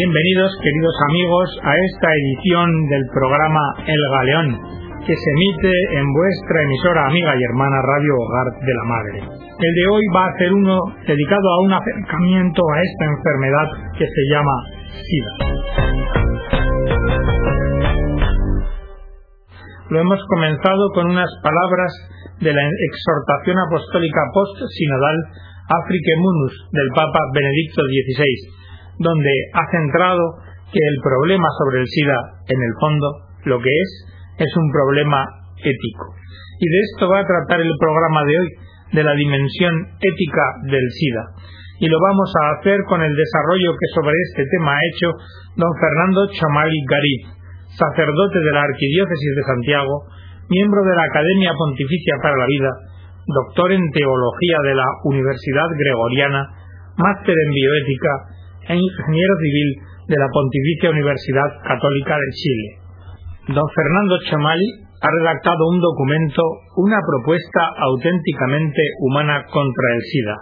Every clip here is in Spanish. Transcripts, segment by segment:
Bienvenidos, queridos amigos, a esta edición del programa El Galeón, que se emite en vuestra emisora amiga y hermana Radio Hogar de la Madre. El de hoy va a ser uno dedicado a un acercamiento a esta enfermedad que se llama SIDA. Lo hemos comenzado con unas palabras de la exhortación apostólica post-sinodal Afrique Munus del Papa Benedicto XVI, donde ha centrado que el problema sobre el SIDA, en el fondo, lo que es, es un problema ético. Y de esto va a tratar el programa de hoy, de la dimensión ética del SIDA. Y lo vamos a hacer con el desarrollo que sobre este tema ha hecho don Fernando Chamali Garib, sacerdote de la Arquidiócesis de Santiago, miembro de la Academia Pontificia para la Vida, doctor en Teología de la Universidad Gregoriana, máster en Bioética e ingeniero civil de la Pontificia Universidad Católica de Chile. Don Fernando Chamali ha redactado un documento, una propuesta auténticamente humana contra el SIDA.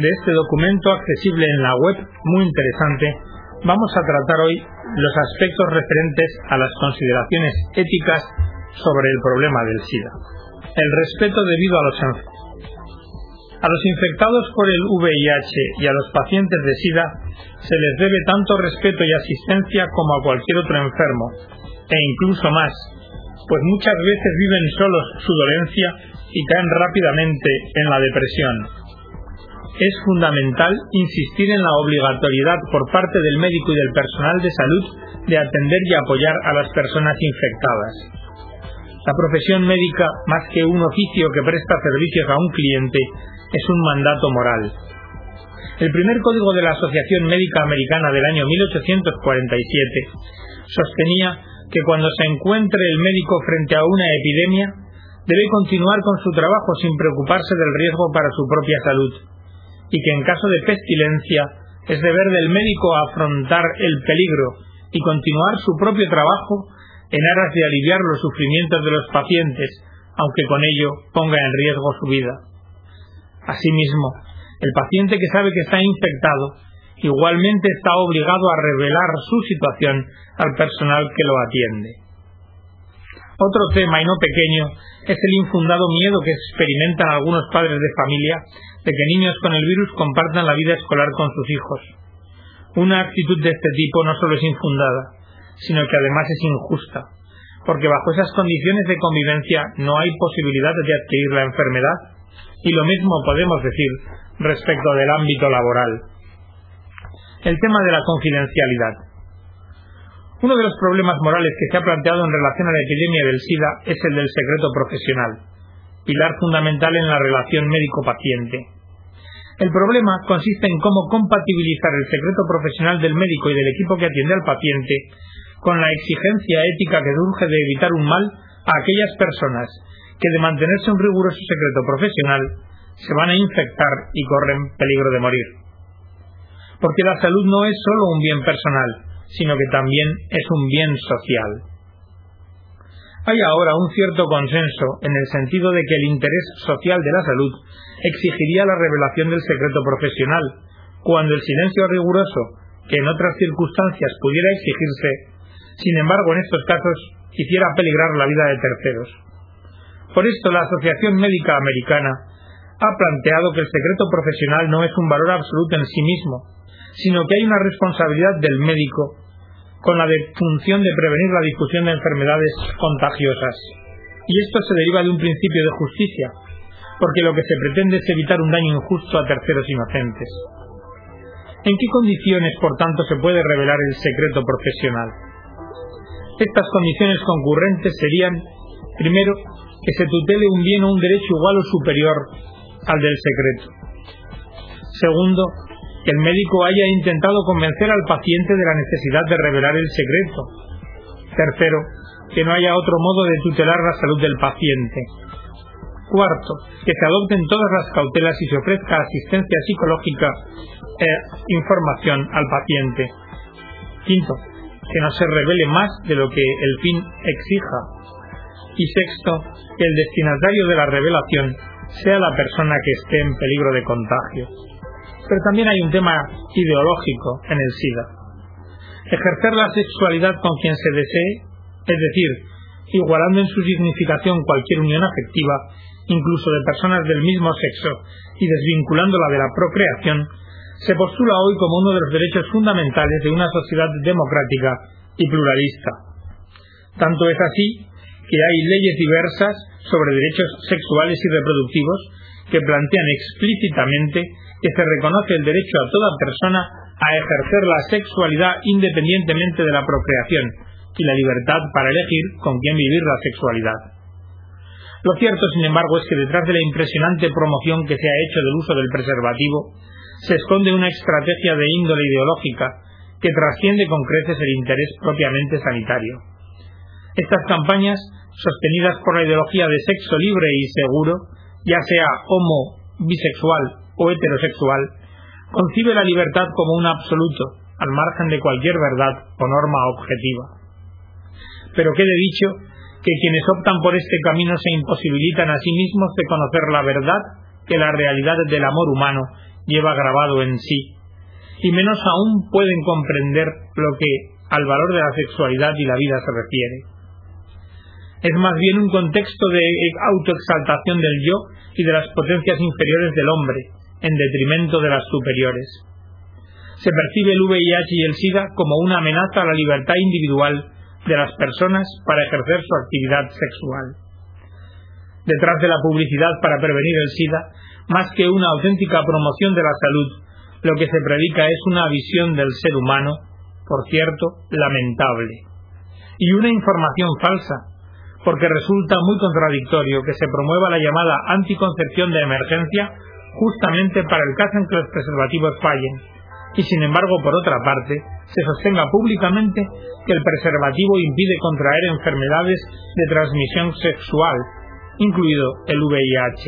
De este documento, accesible en la web, muy interesante, vamos a tratar hoy los aspectos referentes a las consideraciones éticas sobre el problema del SIDA. El respeto debido a los a los infectados por el VIH y a los pacientes de SIDA se les debe tanto respeto y asistencia como a cualquier otro enfermo, e incluso más, pues muchas veces viven solos su dolencia y caen rápidamente en la depresión. Es fundamental insistir en la obligatoriedad por parte del médico y del personal de salud de atender y apoyar a las personas infectadas. La profesión médica, más que un oficio que presta servicios a un cliente, es un mandato moral. El primer código de la Asociación Médica Americana del año 1847 sostenía que cuando se encuentre el médico frente a una epidemia, debe continuar con su trabajo sin preocuparse del riesgo para su propia salud, y que en caso de pestilencia es deber del médico afrontar el peligro y continuar su propio trabajo en aras de aliviar los sufrimientos de los pacientes, aunque con ello ponga en riesgo su vida. Asimismo, el paciente que sabe que está infectado igualmente está obligado a revelar su situación al personal que lo atiende. Otro tema, y no pequeño, es el infundado miedo que experimentan algunos padres de familia de que niños con el virus compartan la vida escolar con sus hijos. Una actitud de este tipo no solo es infundada, sino que además es injusta, porque bajo esas condiciones de convivencia no hay posibilidad de adquirir la enfermedad y lo mismo podemos decir respecto del ámbito laboral. El tema de la confidencialidad. Uno de los problemas morales que se ha planteado en relación a la epidemia del SIDA es el del secreto profesional, pilar fundamental en la relación médico-paciente. El problema consiste en cómo compatibilizar el secreto profesional del médico y del equipo que atiende al paciente con la exigencia ética que surge de evitar un mal a aquellas personas que de mantenerse un riguroso secreto profesional se van a infectar y corren peligro de morir. Porque la salud no es solo un bien personal, sino que también es un bien social. Hay ahora un cierto consenso en el sentido de que el interés social de la salud exigiría la revelación del secreto profesional, cuando el silencio riguroso, que en otras circunstancias pudiera exigirse, sin embargo en estos casos hiciera peligrar la vida de terceros. Por esto, la Asociación Médica Americana ha planteado que el secreto profesional no es un valor absoluto en sí mismo, sino que hay una responsabilidad del médico con la función de prevenir la difusión de enfermedades contagiosas. Y esto se deriva de un principio de justicia, porque lo que se pretende es evitar un daño injusto a terceros inocentes. ¿En qué condiciones, por tanto, se puede revelar el secreto profesional? Estas condiciones concurrentes serían, primero, que se tutele un bien o un derecho igual o superior al del secreto. Segundo, que el médico haya intentado convencer al paciente de la necesidad de revelar el secreto. Tercero, que no haya otro modo de tutelar la salud del paciente. Cuarto, que se adopten todas las cautelas y se ofrezca asistencia psicológica e información al paciente. Quinto, que no se revele más de lo que el fin exija y sexto, que el destinatario de la revelación sea la persona que esté en peligro de contagio. Pero también hay un tema ideológico en el SIDA. ejercer la sexualidad con quien se desee, es decir, igualando en su significación cualquier unión afectiva, incluso de personas del mismo sexo, y desvinculándola de la procreación, se postula hoy como uno de los derechos fundamentales de una sociedad democrática y pluralista. Tanto es así que hay leyes diversas sobre derechos sexuales y reproductivos que plantean explícitamente que se reconoce el derecho a toda persona a ejercer la sexualidad independientemente de la procreación y la libertad para elegir con quién vivir la sexualidad. Lo cierto, sin embargo, es que detrás de la impresionante promoción que se ha hecho del uso del preservativo se esconde una estrategia de índole ideológica que trasciende con creces el interés propiamente sanitario. Estas campañas, sostenidas por la ideología de sexo libre y seguro, ya sea homo, bisexual o heterosexual, concibe la libertad como un absoluto, al margen de cualquier verdad o norma objetiva. Pero quede dicho que quienes optan por este camino se imposibilitan a sí mismos de conocer la verdad que la realidad del amor humano lleva grabado en sí, y menos aún pueden comprender lo que al valor de la sexualidad y la vida se refiere. Es más bien un contexto de autoexaltación del yo y de las potencias inferiores del hombre, en detrimento de las superiores. Se percibe el VIH y el SIDA como una amenaza a la libertad individual de las personas para ejercer su actividad sexual. Detrás de la publicidad para prevenir el SIDA, más que una auténtica promoción de la salud, lo que se predica es una visión del ser humano, por cierto, lamentable, y una información falsa, porque resulta muy contradictorio que se promueva la llamada anticoncepción de emergencia justamente para el caso en que los preservativos fallen, y sin embargo, por otra parte, se sostenga públicamente que el preservativo impide contraer enfermedades de transmisión sexual, incluido el VIH.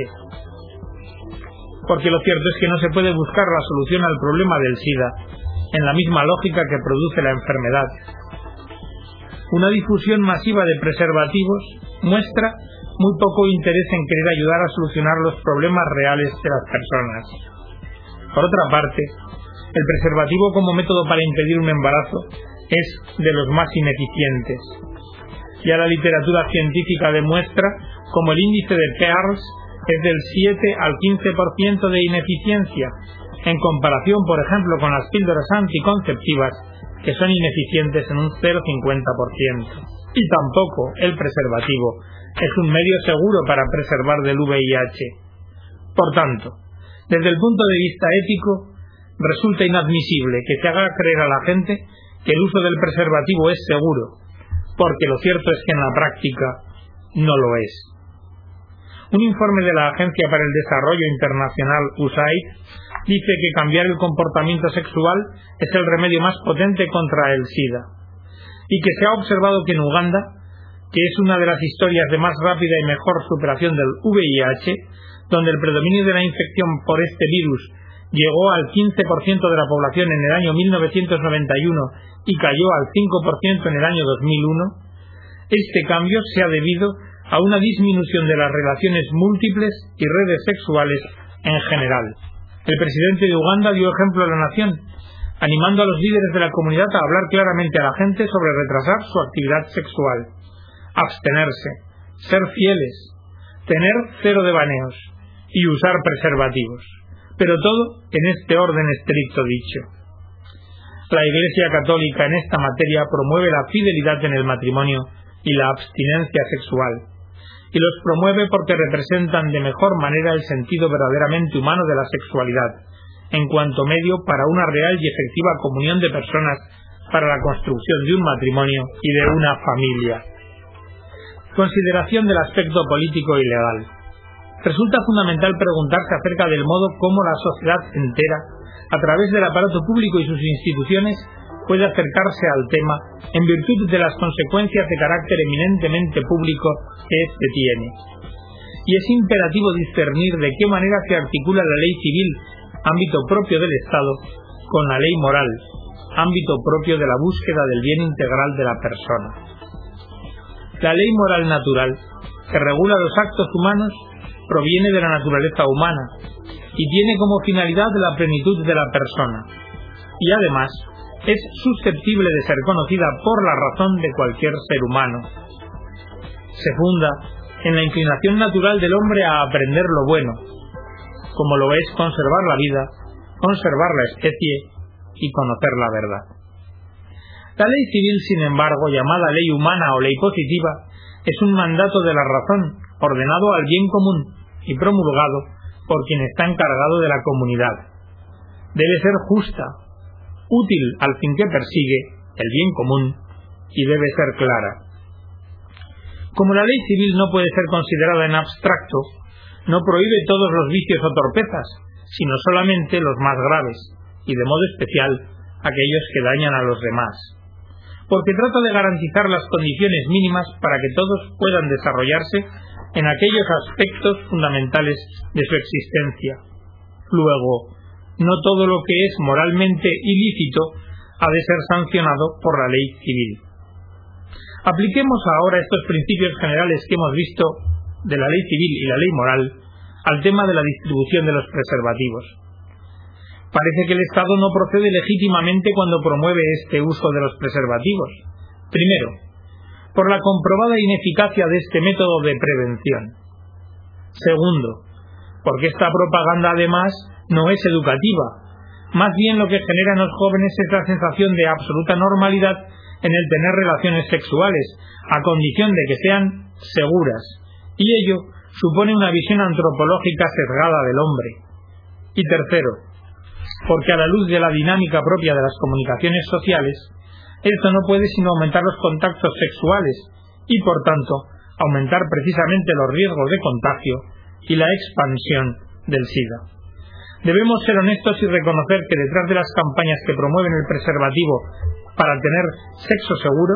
Porque lo cierto es que no se puede buscar la solución al problema del SIDA en la misma lógica que produce la enfermedad. Una difusión masiva de preservativos muestra muy poco interés en querer ayudar a solucionar los problemas reales de las personas. Por otra parte, el preservativo como método para impedir un embarazo es de los más ineficientes. Ya la literatura científica demuestra como el índice de Pearls es del 7 al 15% de ineficiencia, en comparación, por ejemplo, con las píldoras anticonceptivas, que son ineficientes en un 0,50%. Y tampoco el preservativo es un medio seguro para preservar del VIH. Por tanto, desde el punto de vista ético, resulta inadmisible que se haga creer a la gente que el uso del preservativo es seguro, porque lo cierto es que en la práctica no lo es. Un informe de la Agencia para el Desarrollo Internacional USAID dice que cambiar el comportamiento sexual es el remedio más potente contra el SIDA. Y que se ha observado que en Uganda que es una de las historias de más rápida y mejor superación del VIH, donde el predominio de la infección por este virus llegó al 15% de la población en el año 1991 y cayó al 5% en el año 2001, este cambio se ha debido a una disminución de las relaciones múltiples y redes sexuales en general. El presidente de Uganda dio ejemplo a la nación, animando a los líderes de la comunidad a hablar claramente a la gente sobre retrasar su actividad sexual abstenerse, ser fieles, tener cero devaneos y usar preservativos, pero todo en este orden estricto dicho. La Iglesia Católica en esta materia promueve la fidelidad en el matrimonio y la abstinencia sexual, y los promueve porque representan de mejor manera el sentido verdaderamente humano de la sexualidad, en cuanto medio para una real y efectiva comunión de personas para la construcción de un matrimonio y de una familia. Consideración del aspecto político y legal. Resulta fundamental preguntarse acerca del modo como la sociedad entera, a través del aparato público y sus instituciones, puede acercarse al tema en virtud de las consecuencias de carácter eminentemente público que éste tiene. Y es imperativo discernir de qué manera se articula la ley civil, ámbito propio del Estado, con la ley moral, ámbito propio de la búsqueda del bien integral de la persona. La ley moral natural, que regula los actos humanos, proviene de la naturaleza humana y tiene como finalidad la plenitud de la persona. Y además, es susceptible de ser conocida por la razón de cualquier ser humano. Se funda en la inclinación natural del hombre a aprender lo bueno, como lo es conservar la vida, conservar la especie y conocer la verdad. La ley civil, sin embargo, llamada ley humana o ley positiva, es un mandato de la razón, ordenado al bien común y promulgado por quien está encargado de la comunidad. Debe ser justa, útil al fin que persigue, el bien común, y debe ser clara. Como la ley civil no puede ser considerada en abstracto, no prohíbe todos los vicios o torpezas, sino solamente los más graves, y de modo especial aquellos que dañan a los demás. Porque trata de garantizar las condiciones mínimas para que todos puedan desarrollarse en aquellos aspectos fundamentales de su existencia. Luego, no todo lo que es moralmente ilícito ha de ser sancionado por la ley civil. Apliquemos ahora estos principios generales que hemos visto de la ley civil y la ley moral al tema de la distribución de los preservativos. Parece que el Estado no procede legítimamente cuando promueve este uso de los preservativos. Primero, por la comprobada ineficacia de este método de prevención. Segundo, porque esta propaganda además no es educativa. Más bien lo que genera en los jóvenes es la sensación de absoluta normalidad en el tener relaciones sexuales, a condición de que sean seguras, y ello supone una visión antropológica sesgada del hombre. Y tercero, porque a la luz de la dinámica propia de las comunicaciones sociales, esto no puede sino aumentar los contactos sexuales y, por tanto, aumentar precisamente los riesgos de contagio y la expansión del SIDA. Debemos ser honestos y reconocer que detrás de las campañas que promueven el preservativo para tener sexo seguro,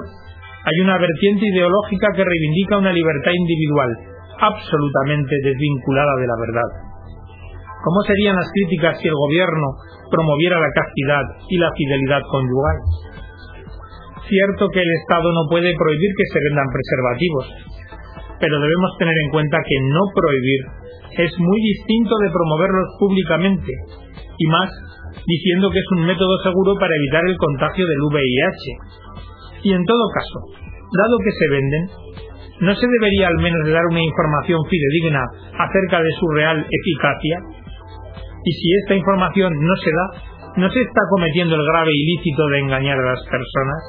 hay una vertiente ideológica que reivindica una libertad individual absolutamente desvinculada de la verdad. ¿Cómo serían las críticas si el gobierno promoviera la castidad y la fidelidad conyugal? Cierto que el Estado no puede prohibir que se vendan preservativos, pero debemos tener en cuenta que no prohibir es muy distinto de promoverlos públicamente, y más diciendo que es un método seguro para evitar el contagio del VIH. Y en todo caso, dado que se venden, ¿no se debería al menos dar una información fidedigna acerca de su real eficacia? Y si esta información no se da, ¿no se está cometiendo el grave ilícito de engañar a las personas?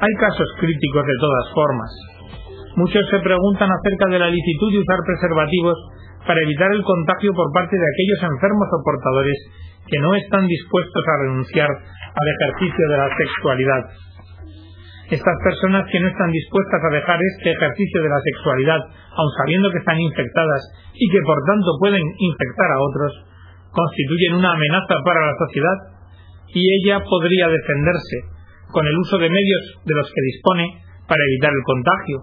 Hay casos críticos de todas formas. Muchos se preguntan acerca de la licitud de usar preservativos para evitar el contagio por parte de aquellos enfermos o portadores que no están dispuestos a renunciar al ejercicio de la sexualidad. Estas personas que no están dispuestas a dejar este ejercicio de la sexualidad, aun sabiendo que están infectadas y que por tanto pueden infectar a otros, constituyen una amenaza para la sociedad y ella podría defenderse con el uso de medios de los que dispone para evitar el contagio,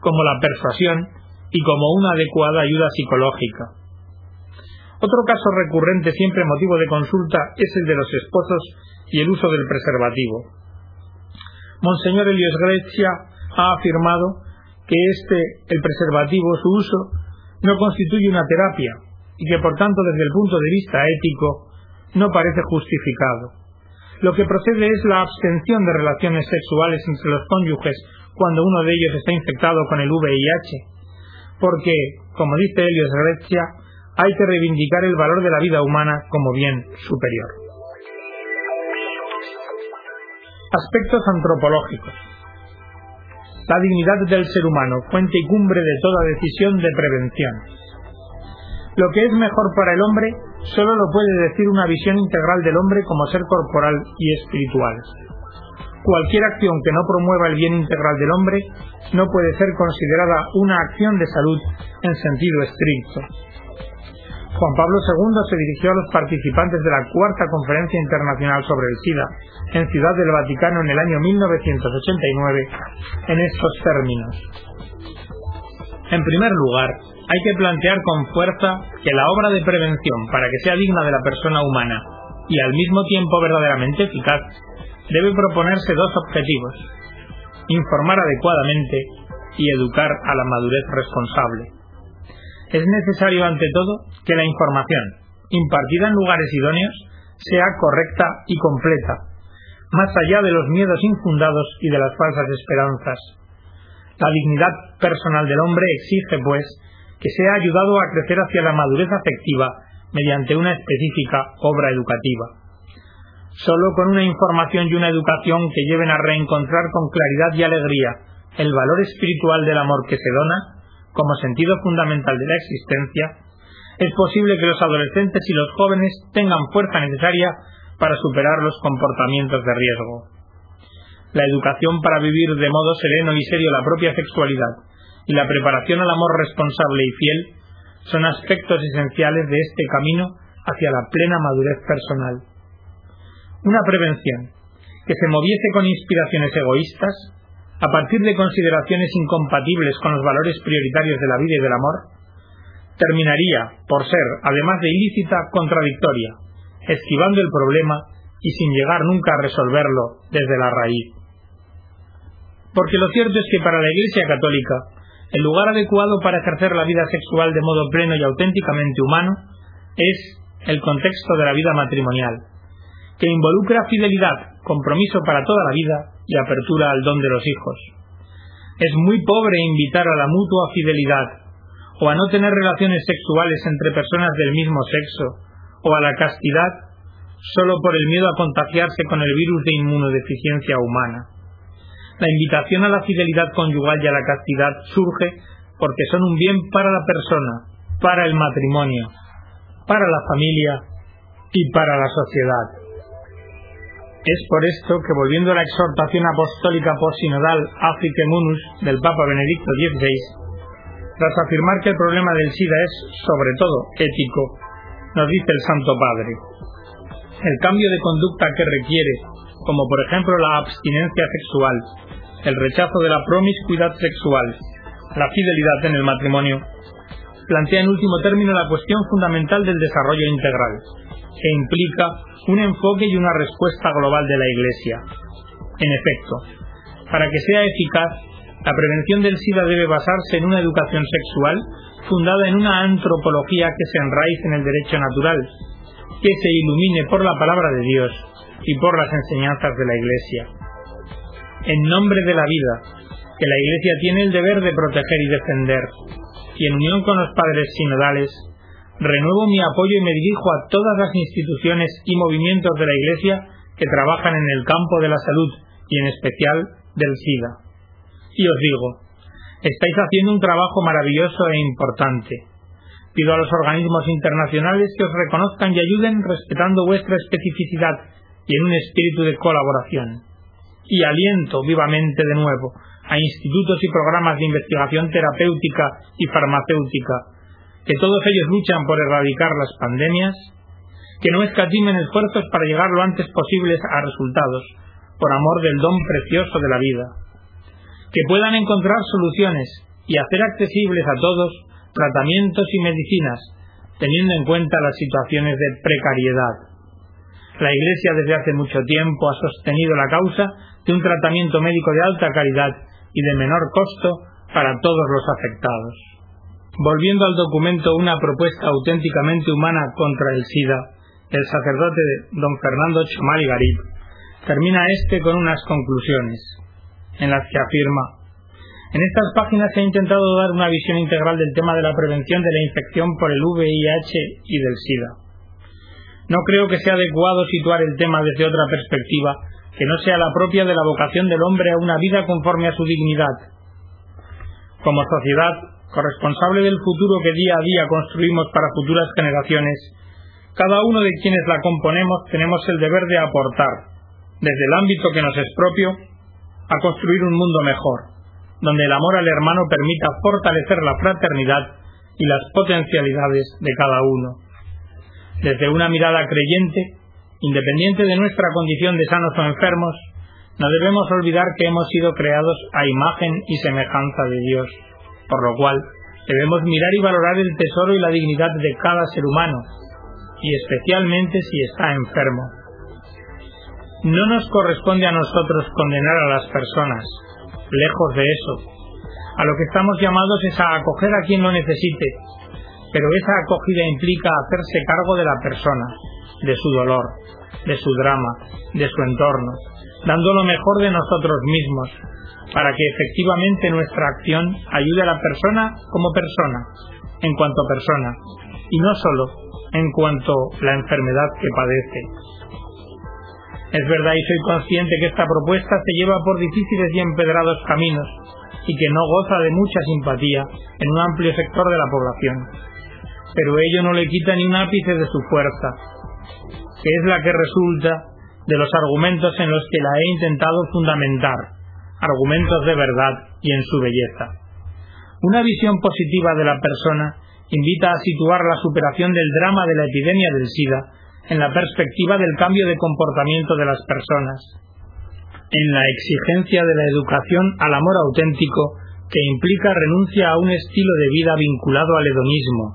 como la persuasión y como una adecuada ayuda psicológica. Otro caso recurrente, siempre motivo de consulta, es el de los esposos y el uso del preservativo. Monseñor Elios Grecia ha afirmado que este, el preservativo, su uso, no constituye una terapia y que por tanto desde el punto de vista ético no parece justificado lo que procede es la abstención de relaciones sexuales entre los cónyuges cuando uno de ellos está infectado con el VIH, porque, como dice Helios Grecia, hay que reivindicar el valor de la vida humana como bien superior. Aspectos antropológicos. La dignidad del ser humano, fuente y cumbre de toda decisión de prevención. Lo que es mejor para el hombre solo lo puede decir una visión integral del hombre como ser corporal y espiritual. Cualquier acción que no promueva el bien integral del hombre no puede ser considerada una acción de salud en sentido estricto. Juan Pablo II se dirigió a los participantes de la Cuarta Conferencia Internacional sobre el SIDA en Ciudad del Vaticano en el año 1989 en estos términos. En primer lugar, hay que plantear con fuerza que la obra de prevención, para que sea digna de la persona humana y al mismo tiempo verdaderamente eficaz, debe proponerse dos objetivos. Informar adecuadamente y educar a la madurez responsable. Es necesario, ante todo, que la información, impartida en lugares idóneos, sea correcta y completa, más allá de los miedos infundados y de las falsas esperanzas. La dignidad personal del hombre exige, pues, que sea ayudado a crecer hacia la madurez afectiva mediante una específica obra educativa. Solo con una información y una educación que lleven a reencontrar con claridad y alegría el valor espiritual del amor que se dona, como sentido fundamental de la existencia, es posible que los adolescentes y los jóvenes tengan fuerza necesaria para superar los comportamientos de riesgo. La educación para vivir de modo sereno y serio la propia sexualidad y la preparación al amor responsable y fiel son aspectos esenciales de este camino hacia la plena madurez personal. Una prevención que se moviese con inspiraciones egoístas, a partir de consideraciones incompatibles con los valores prioritarios de la vida y del amor, terminaría por ser, además de ilícita, contradictoria, esquivando el problema y sin llegar nunca a resolverlo desde la raíz. Porque lo cierto es que para la Iglesia Católica, el lugar adecuado para ejercer la vida sexual de modo pleno y auténticamente humano es el contexto de la vida matrimonial, que involucra fidelidad, compromiso para toda la vida y apertura al don de los hijos. Es muy pobre invitar a la mutua fidelidad o a no tener relaciones sexuales entre personas del mismo sexo o a la castidad solo por el miedo a contagiarse con el virus de inmunodeficiencia humana. La invitación a la fidelidad conyugal y a la castidad surge porque son un bien para la persona, para el matrimonio, para la familia y para la sociedad. Es por esto que volviendo a la exhortación apostólica posinodal Afrique Munus del Papa Benedicto XVI, tras afirmar que el problema del SIDA es, sobre todo, ético, nos dice el Santo Padre. El cambio de conducta que requiere, como por ejemplo la abstinencia sexual, el rechazo de la promiscuidad sexual, la fidelidad en el matrimonio, plantea en último término la cuestión fundamental del desarrollo integral, que implica un enfoque y una respuesta global de la Iglesia. En efecto, para que sea eficaz, la prevención del SIDA debe basarse en una educación sexual fundada en una antropología que se enraice en el derecho natural, que se ilumine por la palabra de Dios y por las enseñanzas de la Iglesia. En nombre de la vida, que la Iglesia tiene el deber de proteger y defender, y en unión con los padres sinodales, renuevo mi apoyo y me dirijo a todas las instituciones y movimientos de la Iglesia que trabajan en el campo de la salud y en especial del SIDA. Y os digo, Estáis haciendo un trabajo maravilloso e importante. Pido a los organismos internacionales que os reconozcan y ayuden respetando vuestra especificidad y en un espíritu de colaboración. Y aliento vivamente de nuevo a institutos y programas de investigación terapéutica y farmacéutica, que todos ellos luchan por erradicar las pandemias, que no escatimen esfuerzos para llegar lo antes posible a resultados, por amor del don precioso de la vida que puedan encontrar soluciones y hacer accesibles a todos tratamientos y medicinas, teniendo en cuenta las situaciones de precariedad. La Iglesia desde hace mucho tiempo ha sostenido la causa de un tratamiento médico de alta calidad y de menor costo para todos los afectados. Volviendo al documento Una propuesta auténticamente humana contra el SIDA, el sacerdote don Fernando Chomal Garib termina este con unas conclusiones en las que afirma en estas páginas ha intentado dar una visión integral del tema de la prevención de la infección por el VIH y del SIDA. No creo que sea adecuado situar el tema desde otra perspectiva que no sea la propia de la vocación del hombre a una vida conforme a su dignidad. Como sociedad, corresponsable del futuro que día a día construimos para futuras generaciones, cada uno de quienes la componemos tenemos el deber de aportar, desde el ámbito que nos es propio, a construir un mundo mejor, donde el amor al hermano permita fortalecer la fraternidad y las potencialidades de cada uno. Desde una mirada creyente, independiente de nuestra condición de sanos o enfermos, no debemos olvidar que hemos sido creados a imagen y semejanza de Dios, por lo cual debemos mirar y valorar el tesoro y la dignidad de cada ser humano, y especialmente si está enfermo no nos corresponde a nosotros condenar a las personas, lejos de eso. A lo que estamos llamados es a acoger a quien lo necesite, pero esa acogida implica hacerse cargo de la persona, de su dolor, de su drama, de su entorno, dando lo mejor de nosotros mismos, para que efectivamente nuestra acción ayude a la persona como persona, en cuanto persona, y no solo en cuanto la enfermedad que padece. Es verdad y soy consciente que esta propuesta se lleva por difíciles y empedrados caminos y que no goza de mucha simpatía en un amplio sector de la población. Pero ello no le quita ni un ápice de su fuerza, que es la que resulta de los argumentos en los que la he intentado fundamentar, argumentos de verdad y en su belleza. Una visión positiva de la persona invita a situar la superación del drama de la epidemia del SIDA en la perspectiva del cambio de comportamiento de las personas, en la exigencia de la educación al amor auténtico que implica renuncia a un estilo de vida vinculado al hedonismo,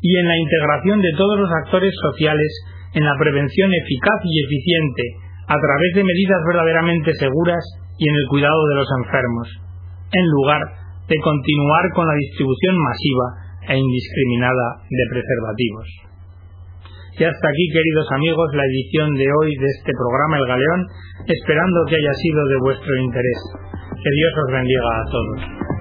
y en la integración de todos los actores sociales en la prevención eficaz y eficiente a través de medidas verdaderamente seguras y en el cuidado de los enfermos, en lugar de continuar con la distribución masiva e indiscriminada de preservativos. Y hasta aquí, queridos amigos, la edición de hoy de este programa El Galeón, esperando que haya sido de vuestro interés. Que Dios os bendiga a todos.